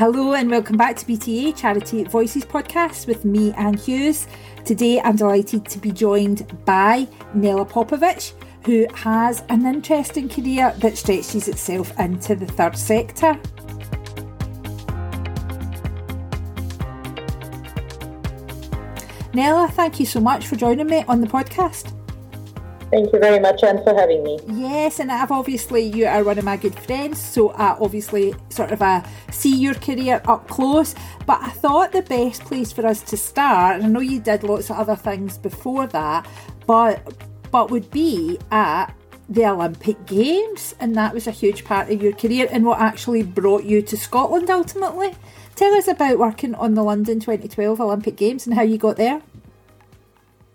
Hello and welcome back to BTA Charity Voices podcast with me, Anne Hughes. Today I'm delighted to be joined by Nela Popovic, who has an interesting career that stretches itself into the third sector. Nela, thank you so much for joining me on the podcast. Thank you very much, Anne, for having me. Yes, and I've obviously you are one of my good friends, so I obviously sort of uh, see your career up close. But I thought the best place for us to start, and I know you did lots of other things before that, but but would be at the Olympic Games, and that was a huge part of your career and what actually brought you to Scotland ultimately. Tell us about working on the London 2012 Olympic Games and how you got there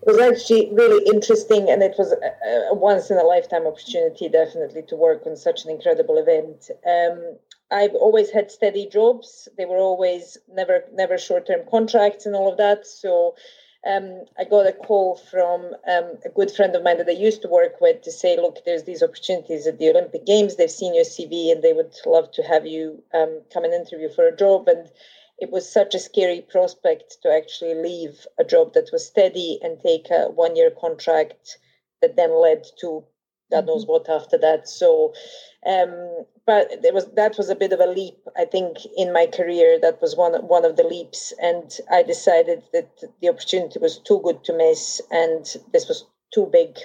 was actually really interesting and it was a, a, once in a lifetime opportunity definitely to work on such an incredible event um, i've always had steady jobs they were always never never short-term contracts and all of that so um, I got a call from um, a good friend of mine that I used to work with to say, look, there's these opportunities at the Olympic Games. They've seen your CV and they would love to have you um, come and interview for a job. And it was such a scary prospect to actually leave a job that was steady and take a one year contract that then led to God mm-hmm. knows what after that. So, um, but there was that was a bit of a leap, I think, in my career. That was one one of the leaps, and I decided that the opportunity was too good to miss, and this was too big.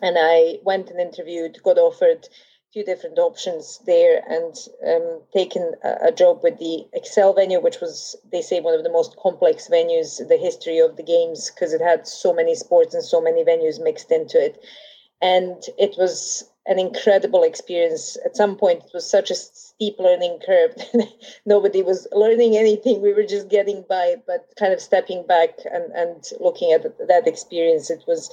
And I went and interviewed, got offered few different options there and um, taken a, a, job with the Excel venue, which was, they say, one of the most complex venues in the history of the games because it had so many sports and so many venues mixed into it. And it was an incredible experience. At some point, it was such a steep learning curve. Nobody was learning anything. We were just getting by, but kind of stepping back and, and looking at that experience, it was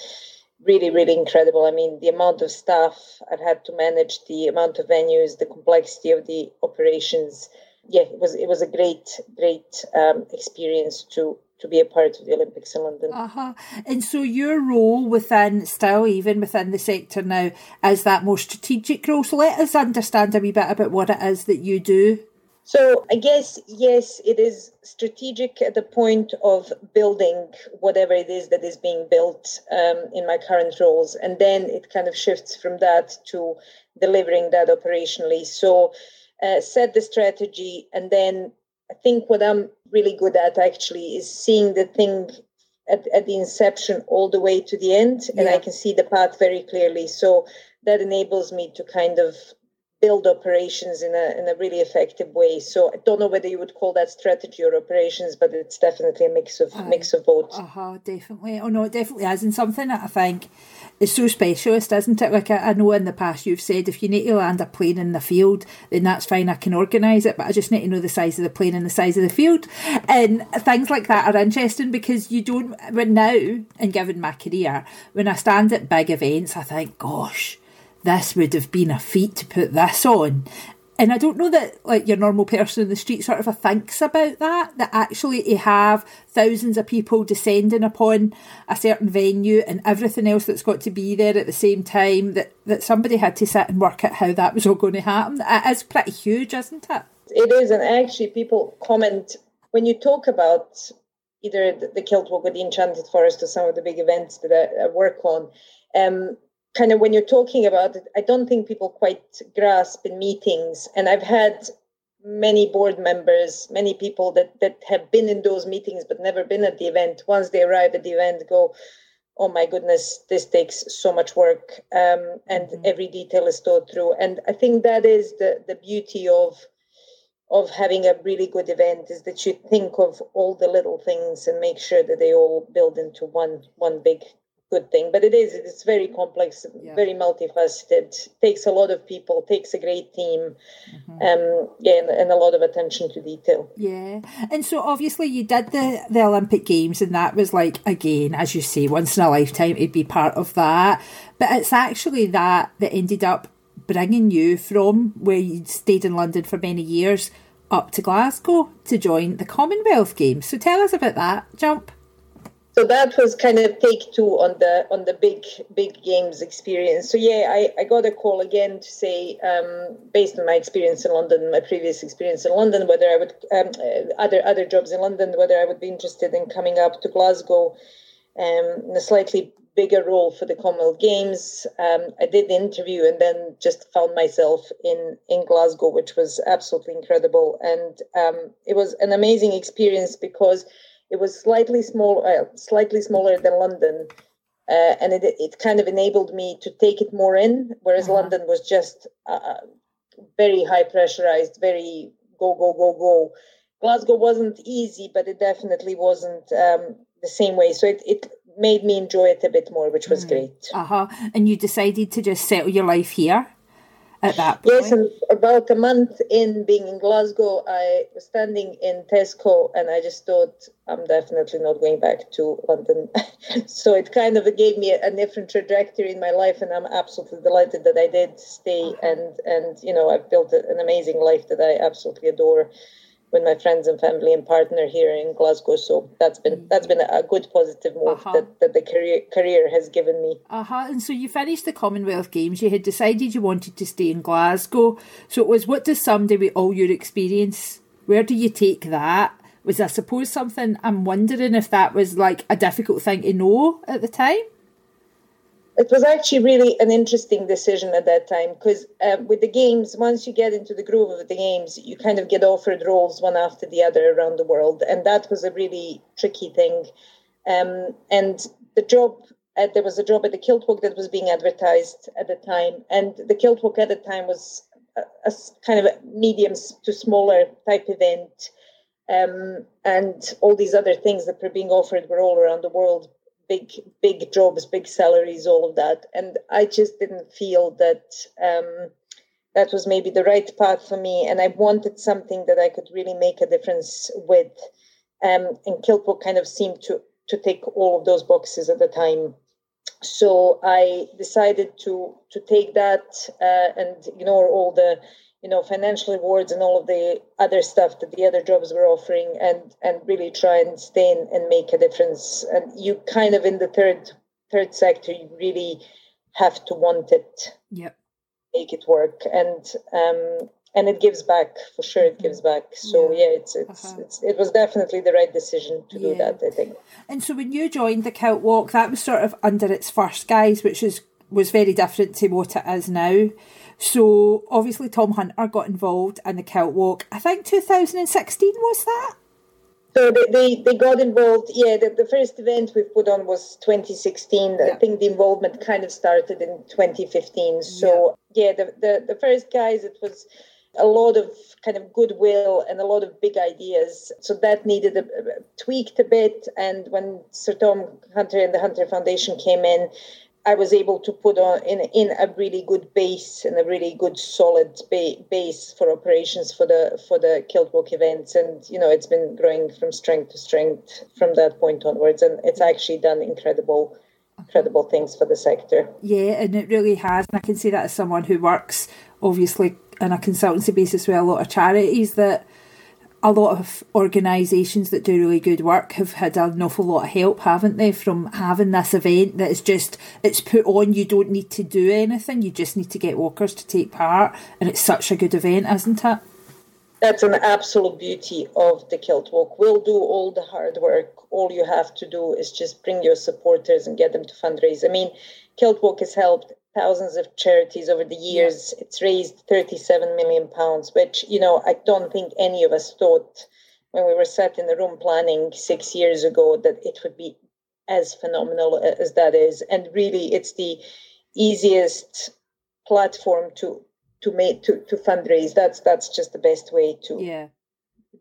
really, really incredible. I mean, the amount of staff I've had to manage, the amount of venues, the complexity of the operations. Yeah, it was it was a great, great um, experience to to be a part of the Olympics in London. Uh-huh. And so your role within, still even within the sector now, is that more strategic role. So let us understand a wee bit about what it is that you do so I guess, yes, it is strategic at the point of building whatever it is that is being built um, in my current roles. And then it kind of shifts from that to delivering that operationally. So uh, set the strategy. And then I think what I'm really good at actually is seeing the thing at, at the inception all the way to the end. And yeah. I can see the path very clearly. So that enables me to kind of build operations in a in a really effective way. So I don't know whether you would call that strategy or operations, but it's definitely a mix of uh, mix of both. Uh huh. Definitely. Oh no, it definitely is, and something that I think is so specialist, isn't it? Like I, I, know in the past you've said if you need to land a plane in the field, then that's fine. I can organise it, but I just need to know the size of the plane and the size of the field, and things like that are interesting because you don't. But now, and given my career, when I stand at big events, I think, gosh this would have been a feat to put this on. And I don't know that like your normal person in the street sort of thinks about that, that actually to have thousands of people descending upon a certain venue and everything else that's got to be there at the same time, that, that somebody had to sit and work out how that was all going to happen. It is pretty huge, isn't it? It is, and actually people comment when you talk about either the, the Kiltwalk or the Enchanted Forest or some of the big events that I, I work on, um, kind of when you're talking about it, I don't think people quite grasp in meetings. And I've had many board members, many people that that have been in those meetings but never been at the event. Once they arrive at the event, go, "Oh my goodness, this takes so much work," um, and mm-hmm. every detail is thought through. And I think that is the the beauty of of having a really good event is that you think of all the little things and make sure that they all build into one one big good thing but it is it's very complex yeah. very multifaceted takes a lot of people takes a great team mm-hmm. um yeah and, and, a lot of attention to detail. Yeah. And so obviously you did the the olympic games and that was like again as you say once in a lifetime it'd be part of that. But it's actually that that ended up bringing you from where you stayed in london for many years up to glasgow to join the commonwealth games. So tell us about that. Jump so that was kind of take two on the on the big big games experience. So yeah, I, I got a call again to say, um, based on my experience in London, my previous experience in London, whether I would um, uh, other other jobs in London, whether I would be interested in coming up to Glasgow um, in a slightly bigger role for the Commonwealth Games. Um, I did the interview and then just found myself in in Glasgow, which was absolutely incredible, and um, it was an amazing experience because it was slightly small, uh, slightly smaller than London, uh, and it it kind of enabled me to take it more in. Whereas uh-huh. London was just uh, very high pressurized, very go go go go. Glasgow wasn't easy, but it definitely wasn't um, the same way. So it, it made me enjoy it a bit more, which was mm. great. Uh huh. And you decided to just settle your life here at that point? Yes, and about a month in being in Glasgow, I was standing in Tesco and I just thought, I'm definitely not going back to London. so it kind of gave me a, a, different trajectory in my life, and I'm absolutely delighted that I did stay. Mm-hmm. And, and you know, I've built an amazing life that I absolutely adore with my friends and family and partner here in Glasgow. So that's been that's been a good positive move uh-huh. that, that the career career has given me. Uh huh. And so you finished the Commonwealth Games. You had decided you wanted to stay in Glasgow. So it was what does somebody with all your experience? Where do you take that? Was I suppose something? I'm wondering if that was like a difficult thing to know at the time it was actually really an interesting decision at that time because uh, with the games, once you get into the groove of the games, you kind of get offered roles one after the other around the world, and that was a really tricky thing. Um, and the job, uh, there was a job at the Kiltwalk that was being advertised at the time, and the Kiltwalk at the time was a, a kind of a medium to smaller type event. Um, and all these other things that were being offered were all around the world big big jobs big salaries all of that. And i just didn't feel that um, that was maybe the right path for me. And i wanted something that i could really make a difference with. Um, and kiltwalk kind of seemed to to tick all of those boxes at the time. So i decided to to take that uh, and ignore all the you know financial rewards and all of the other stuff that the other jobs were offering and and really try and stay in and make a difference. And you kind of in the third third sector you really have to want it. Yep. Make it work. And um and it gives back for sure it gives back. So yeah, yeah it's it's, uh-huh. it's it was definitely the right decision to yeah. do that i think. And so when you joined the Kiltwalk that was sort of under its first guise which is was very different to what it is now so obviously Tom Hunter got involved in the Kilt Walk. I think 2016 was that. So they, they, they got involved. Yeah, the, the first event we put on was 2016. Yeah. I think the involvement kind of started in 2015. So yeah, yeah the, the the first guise it was a lot of kind of goodwill and a lot of big ideas. So that needed a, a, tweaked a bit. And when Sir Tom Hunter and the Hunter Foundation came in, I was able to put on in in a really good base and a really good solid ba- base for operations for the for the Kilt Walk events, and you know it's been growing from strength to strength from that point onwards, and it's actually done incredible incredible things for the sector. Yeah, and it really has, and I can say that as someone who works obviously on a consultancy basis with a lot of charities that a lot of organisations that do really good work have had an awful lot of help, haven't they, from having this event that is just it's put on. You don't need to do anything. You just need to get walkers to take part, and it's such a good event, isn't it? That's an absolute beauty of the Kilt Walk. We'll do all the hard work. All you have to do is just bring your supporters and get them to fundraise. I mean, Kilt Walk has helped thousands of charities over the years. Yeah. It's raised 37 million pounds, which, you know, I don't think any of us thought when we were sat in the room planning six years ago that it would be as phenomenal as that is. And really, it's the easiest platform to to make to, to fundraise. That's that's just the best way to yeah.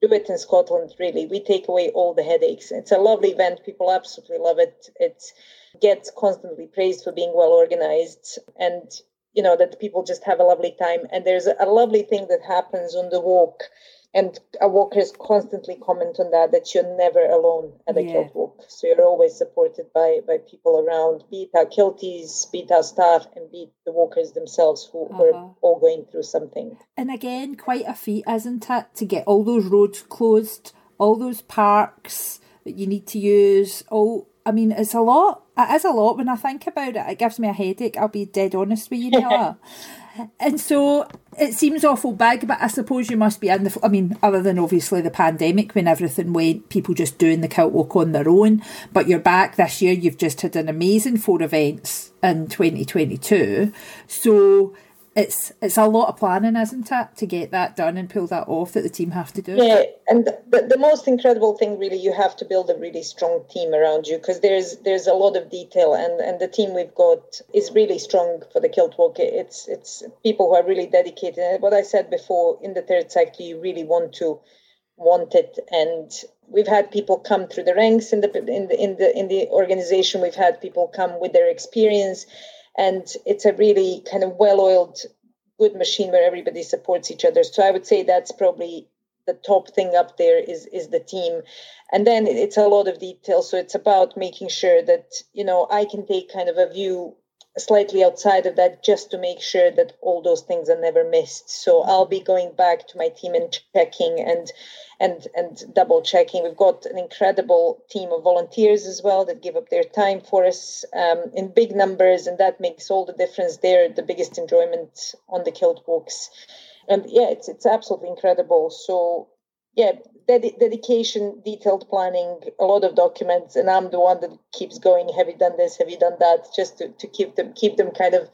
do it in Scotland. Really, we take away all the headaches. It's a lovely event. People absolutely love it. It's gets constantly praised for being well organized and you know that people just have a lovely time and there's a lovely thing that happens on the walk and our walkers constantly comment on that that you're never alone at a yeah. kilt walk so you're always supported by by people around be it our kilties be it our staff and be it the walkers themselves who uh-huh. are all going through something and again quite a feat isn't it to get all those roads closed all those parks that you need to use all I mean, it's a lot. It is a lot when I think about it. It gives me a headache. I'll be dead honest with you, Nicola. and so it seems awful big, but I suppose you must be in the. I mean, other than obviously the pandemic when everything went, people just doing the kilt walk on their own. But you're back this year. You've just had an amazing four events in 2022. So it's it's a lot of planning, isn't it, to get that done and pull that off that the team have to do. Yeah, and the, the most incredible thing, really, you have to build a really strong team around you because there's there's a lot of detail, and and the team we've got is really strong for the kilt walk. It's it's people who are really dedicated. What I said before, in the third sector, you really want to want it and we've had people come through the ranks in the in the in the in the organization we've had people come with their experience and it's a really kind of well-oiled good machine where everybody supports each other. So i would say that's probably the top thing up there is is the team. And then it's a lot of detail. So it's about making sure that you know i can take kind of a view slightly outside of that just to make sure that all those things are never missed. So i'll be going back to my team and checking and and and double checking. We've got an incredible team of volunteers as well that give up their time for us um, in big numbers and that makes all the difference. They're the biggest enjoyment on the kilt walks and yeah it's it's absolutely incredible. So yeah, ded- dedication, detailed planning, a lot of documents, and I'm the one that keeps going. Have you done this? Have you done that? Just to, to keep them keep them kind of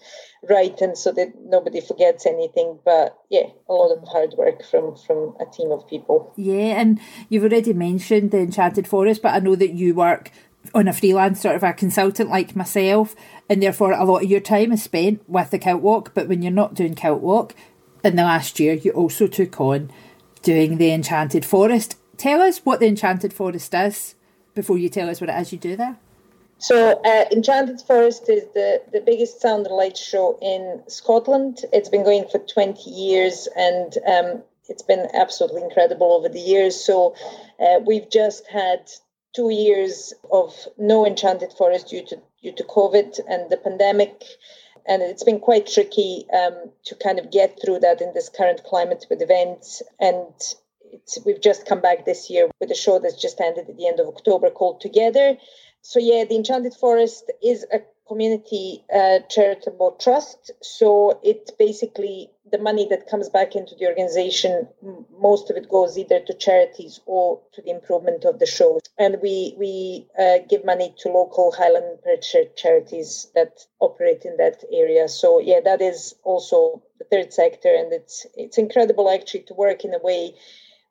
right, and so that nobody forgets anything. But yeah, a lot of hard work from from a team of people. Yeah, and you've already mentioned the Enchanted Forest, but I know that you work on a freelance sort of a consultant like myself, and therefore a lot of your time is spent with the kilt walk. But when you're not doing kilt walk, in the last year, you also took on doing the Enchanted Forest. Tell us what the Enchanted Forest is before you tell us what it is you do there. So, uh, Enchanted Forest is the, the biggest sound and light show in Scotland. It's been going for 20 years and um, it's been absolutely incredible over the years. So, uh, we've just had two years of no Enchanted Forest due to, due to COVID and the pandemic and it's been quite tricky um, to kind of get through that in this current climate with events. And we've just come back this year with a show that's just ended at the end of October called Together. So yeah, the Enchanted Forest is a community uh, charitable trust. So it basically the money that comes back into the organization, most of it goes either to charities or to the improvement of the show. And we we uh, give money to local Highland Perthshire charities that operate in that area. So yeah, that is also the third sector, and it's it's incredible actually to work in a way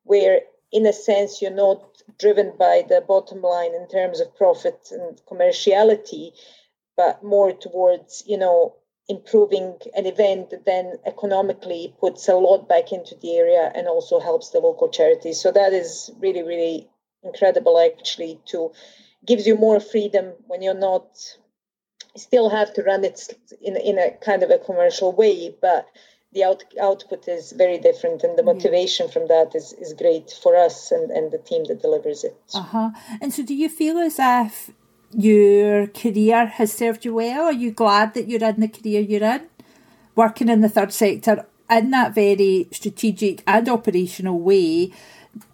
where in a sense you're not driven by the bottom line in terms of profit and commerciality but more towards you know improving an event that then economically puts a lot back into the area and also helps the local charities. So that is really really incredible actually to gives you more freedom when you're not still have to run it in, in a kind of a commercial way but the out, output is very different and the motivation from that is, is great for us and, and the team that delivers it. Uh-huh. And so do you feel as if your career has served you well? Are you glad that you're in the career you're in? Working in the third sector in that very strategic and operational way,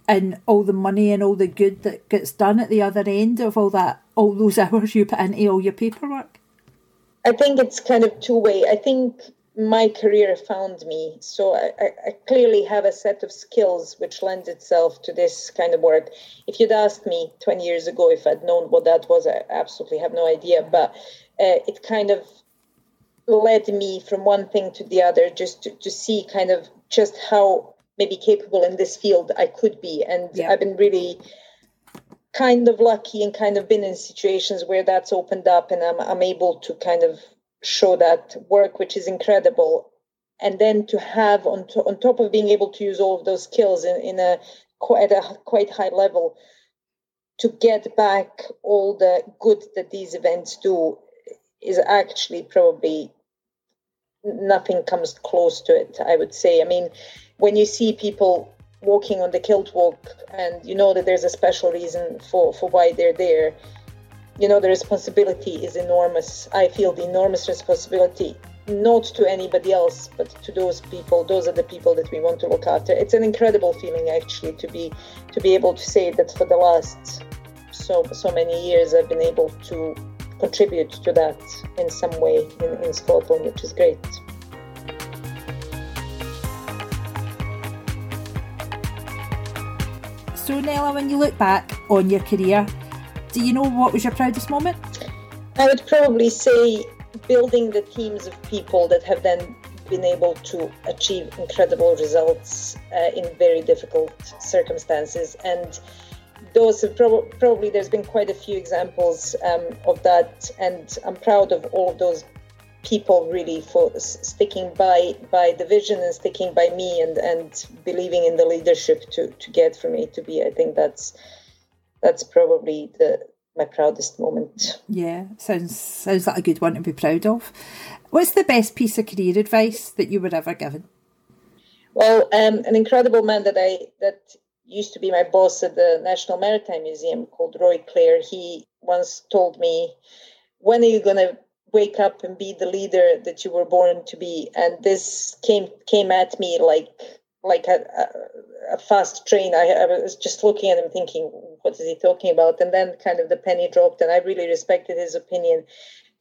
and all the money and all the good that gets done at the other end of all that, all those hours you put into all your paperwork? I think it's kind of two way. I think my career found me. So I, I, clearly have a set of skills which lends itself to this kind of work. If you'd asked me 20 years ago if I'd known what that was, I absolutely have no idea. But uh, it kind of led me from one thing to the other just to, to see kind of just how maybe capable in this field I could be. And yeah. I've been really kind of lucky and kind of been in situations where that's opened up and I'm, I'm able to kind of show that work, which is incredible. And then to have on, to, on top of being able to use all of those skills in, in a quite a quite high level, to get back all the good that these events do is actually probably nothing comes close to it. I would say. I mean, when you see people walking on the kilt walk and you know that there's a special reason for for why they're there you know, the responsibility is enormous. I feel the enormous responsibility, not to anybody else, but to those people. Those are the people that we want to look after. It's an incredible feeling, actually, to be to be able to say that for the last so so many years, I've been able to contribute to that in some way in, in Scotland, which is great. So, Nela, when you look back on your career, do you know what was your proudest moment? I would probably say building the teams of people that have then been able to achieve incredible results uh, in very difficult circumstances. And those prob- probably there's been quite a few examples um, of that, and I'm proud of all of those people really for sticking by by the vision and sticking by me and and believing in the leadership to to get from A to B. I think that's that's probably the my proudest moment. Yeah, sounds sounds like a good one to be proud of. What's the best piece of career advice that you were ever given? Well, um, an incredible man that I that used to be my boss at the National Maritime Museum called Roy Clare. He once told me, "When are you going to wake up and be the leader that you were born to be?" And this came came at me like like a, a, a fast train. I, I, was just looking at him, thinking, "What is he talking about?" And then kind of the penny dropped, and I really respected his opinion.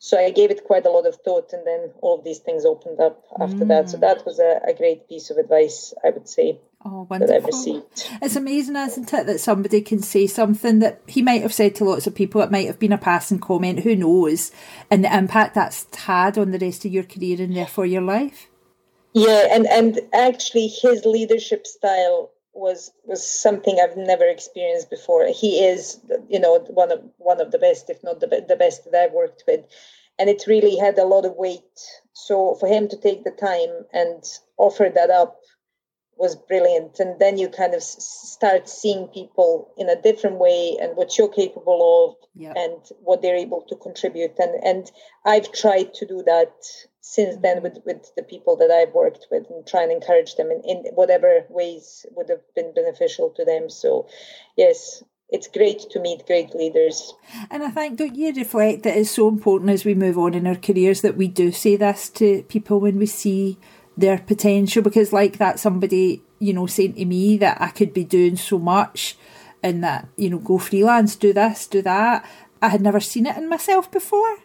So I gave it quite a lot of thought, and then all of these things opened up after mm. that. So that was a, a great piece of advice, I would say. Oh, wonderful. It's amazing, isn't it, that somebody can say something that he might have said to lots of people. It might have been a passing comment, who knows, and the impact that's had on the rest of your career and therefore your life. Yeah, and, and actually, his leadership style was was something I've never experienced before. He is, you know, one of one of the best, if not the the best that I've worked with, and it really had a lot of weight. So for him to take the time and offer that up was brilliant and then you kind of start seeing people in a different way and what you're capable of yep. and what they're able to contribute and and i've tried to do that since then with with the people that i've worked with and try and encourage them in, in whatever ways would have been beneficial to them. So yes it's great to meet great leaders. And I think, don't you reflect that it's so important as we move on in our careers that we do say this to people when we see their potential? Because like that somebody you know saying to me that I could be doing so much and that you know go freelance do this do that. I had never seen it in myself before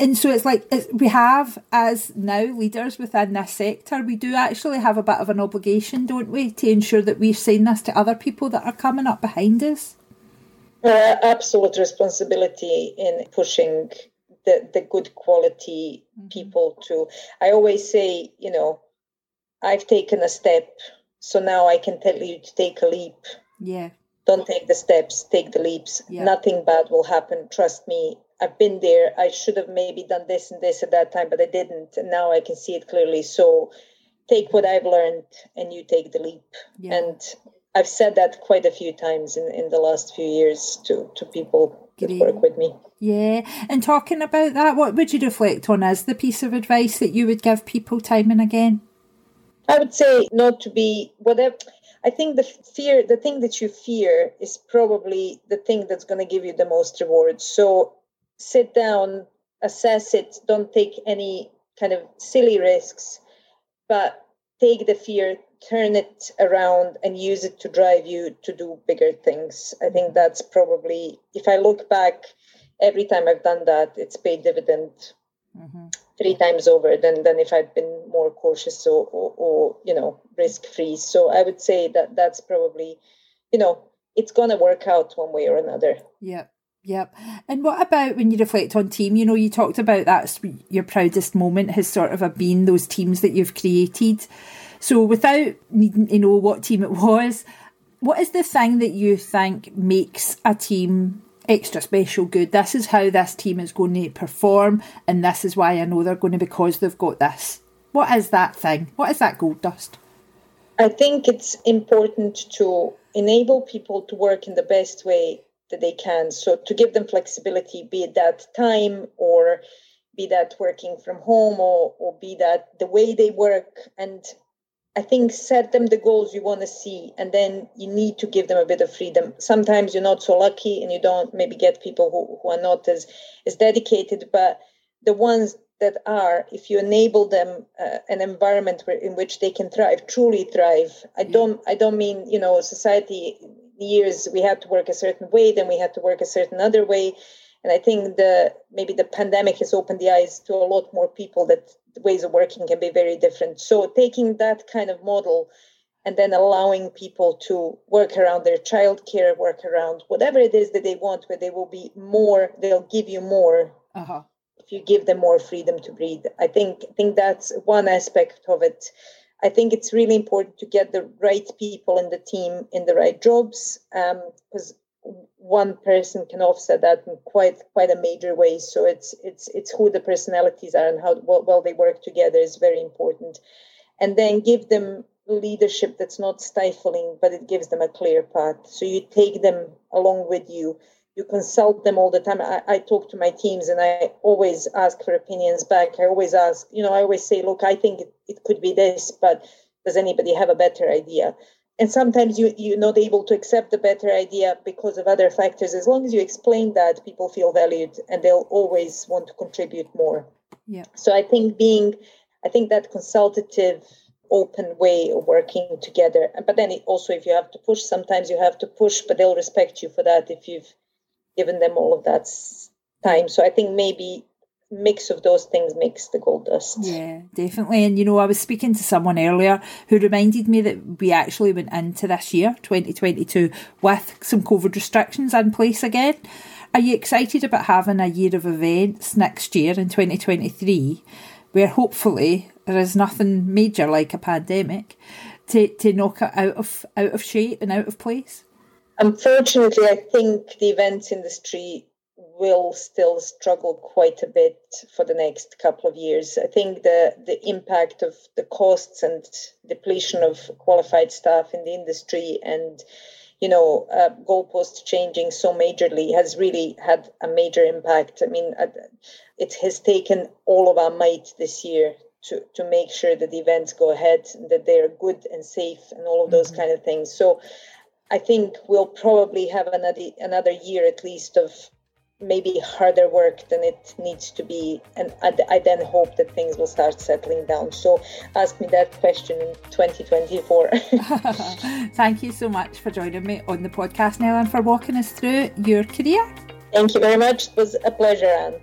and so it's like it's, we have as now leaders within this sector we do actually have a bit of an obligation don't we to ensure that we're saying this to other people that are coming up behind us? Uh, absolute responsibility in pushing the, the good quality mm-hmm. people to i always say you know i've taken a step so now i can tell you to take a leap. Yeah. Don't take the steps take the leaps. Yeah. nothing bad will happen trust me i've been there i should have maybe done this and this at that time but i didn't and now i can see it clearly so take what i've learned and you take the leap yeah. and i've said that quite a few times in, in the last few years to, to people that work with me yeah, and talking about that, what would you reflect on as the piece of advice that you would give people time and again? I would say not to be whatever. I think the fear, the thing that you fear, is probably the thing that's going to give you the most reward. So sit down, assess it, don't take any kind of silly risks, but take the fear, turn it around, and use it to drive you to do bigger things. I think that's probably, if I look back, every time I've done that, it's paid dividend mm-hmm. three times over than than if I'd been more cautious or, or, or you know risk free. So I would say that that's probably you know it's going to work out one way or another. Yep. Yep. And what about when you reflect on team? You know, you talked about that's your proudest moment has sort of been those teams that you've created. So without needing to know what team it was, what is the thing that you think makes a team extra special good. This is how this team is going to perform, and this is why I know they're going to because they've got this. What is that thing? What is that gold dust? I think it's important to enable people to work in the best way that they can. So to give them flexibility, be it that time or be that working from home or, or be that the way they work and I think set them the goals you want to see, and then you need to give them a bit of freedom. Sometimes you're not so lucky, and you don't maybe get people who, who are not as as dedicated. But the ones that are, if you enable them uh, an environment where, in which they can thrive, truly thrive. I don't I don't mean you know society years we had to work a certain way, then we had to work a certain other way. And I think the maybe the pandemic has opened the eyes to a lot more people that ways of working can be very different. So taking that kind of model and then allowing people to work around their childcare, work around whatever it is that they want, where they will be more, they'll give you more uh-huh. if you give them more freedom to breathe. I think I think that's one aspect of it. I think it's really important to get the right people in the team in the right jobs because um, one person can offset that in quite quite a major way. So it's it's it's who the personalities are and how well, well they work together is very important, and then give them leadership that's not stifling, but it gives them a clear path. So you take them along with you. You consult them all the time. I, I talk to my teams and I always ask for opinions back. I always ask, you know, I always say, look, I think it, it could be this, but does anybody have a better idea? And sometimes you, you're not able to accept the better idea because of other factors. As long as you explain that, people feel valued and they'll always want to contribute more. Yeah. So I think being, I think that consultative open way of working together. But then it also, if you have to push, sometimes you have to push, but they'll respect you for that if you've given them all of that time. So I think maybe mix of those things makes the gold dust. Yeah, definitely. And you know, I was speaking to someone earlier who reminded me that we actually went into this year, 2022, with some COVID restrictions in place again. Are you excited about having a year of events next year in 2023 where hopefully there is nothing major like a pandemic to, to knock it out of out of shape and out of place? Unfortunately, I think the events industry will still struggle quite a bit for the next couple of years. I think the the impact of the costs and depletion of qualified staff in the industry and you know uh, goalposts changing so majorly has really had a major impact. I mean, uh, it has taken all of our might this year to, to make sure that the events go ahead, that they are good and safe, and all of those mm-hmm. kind of things. So, I think we'll probably have another another year at least of maybe harder work than it needs to be, and I, I then hope that things will start settling down. So, ask me that question in 2024. Thank you so much for joining me on the podcast, Nell, and for walking us through your career. Thank you very much. It was a pleasure, Anne.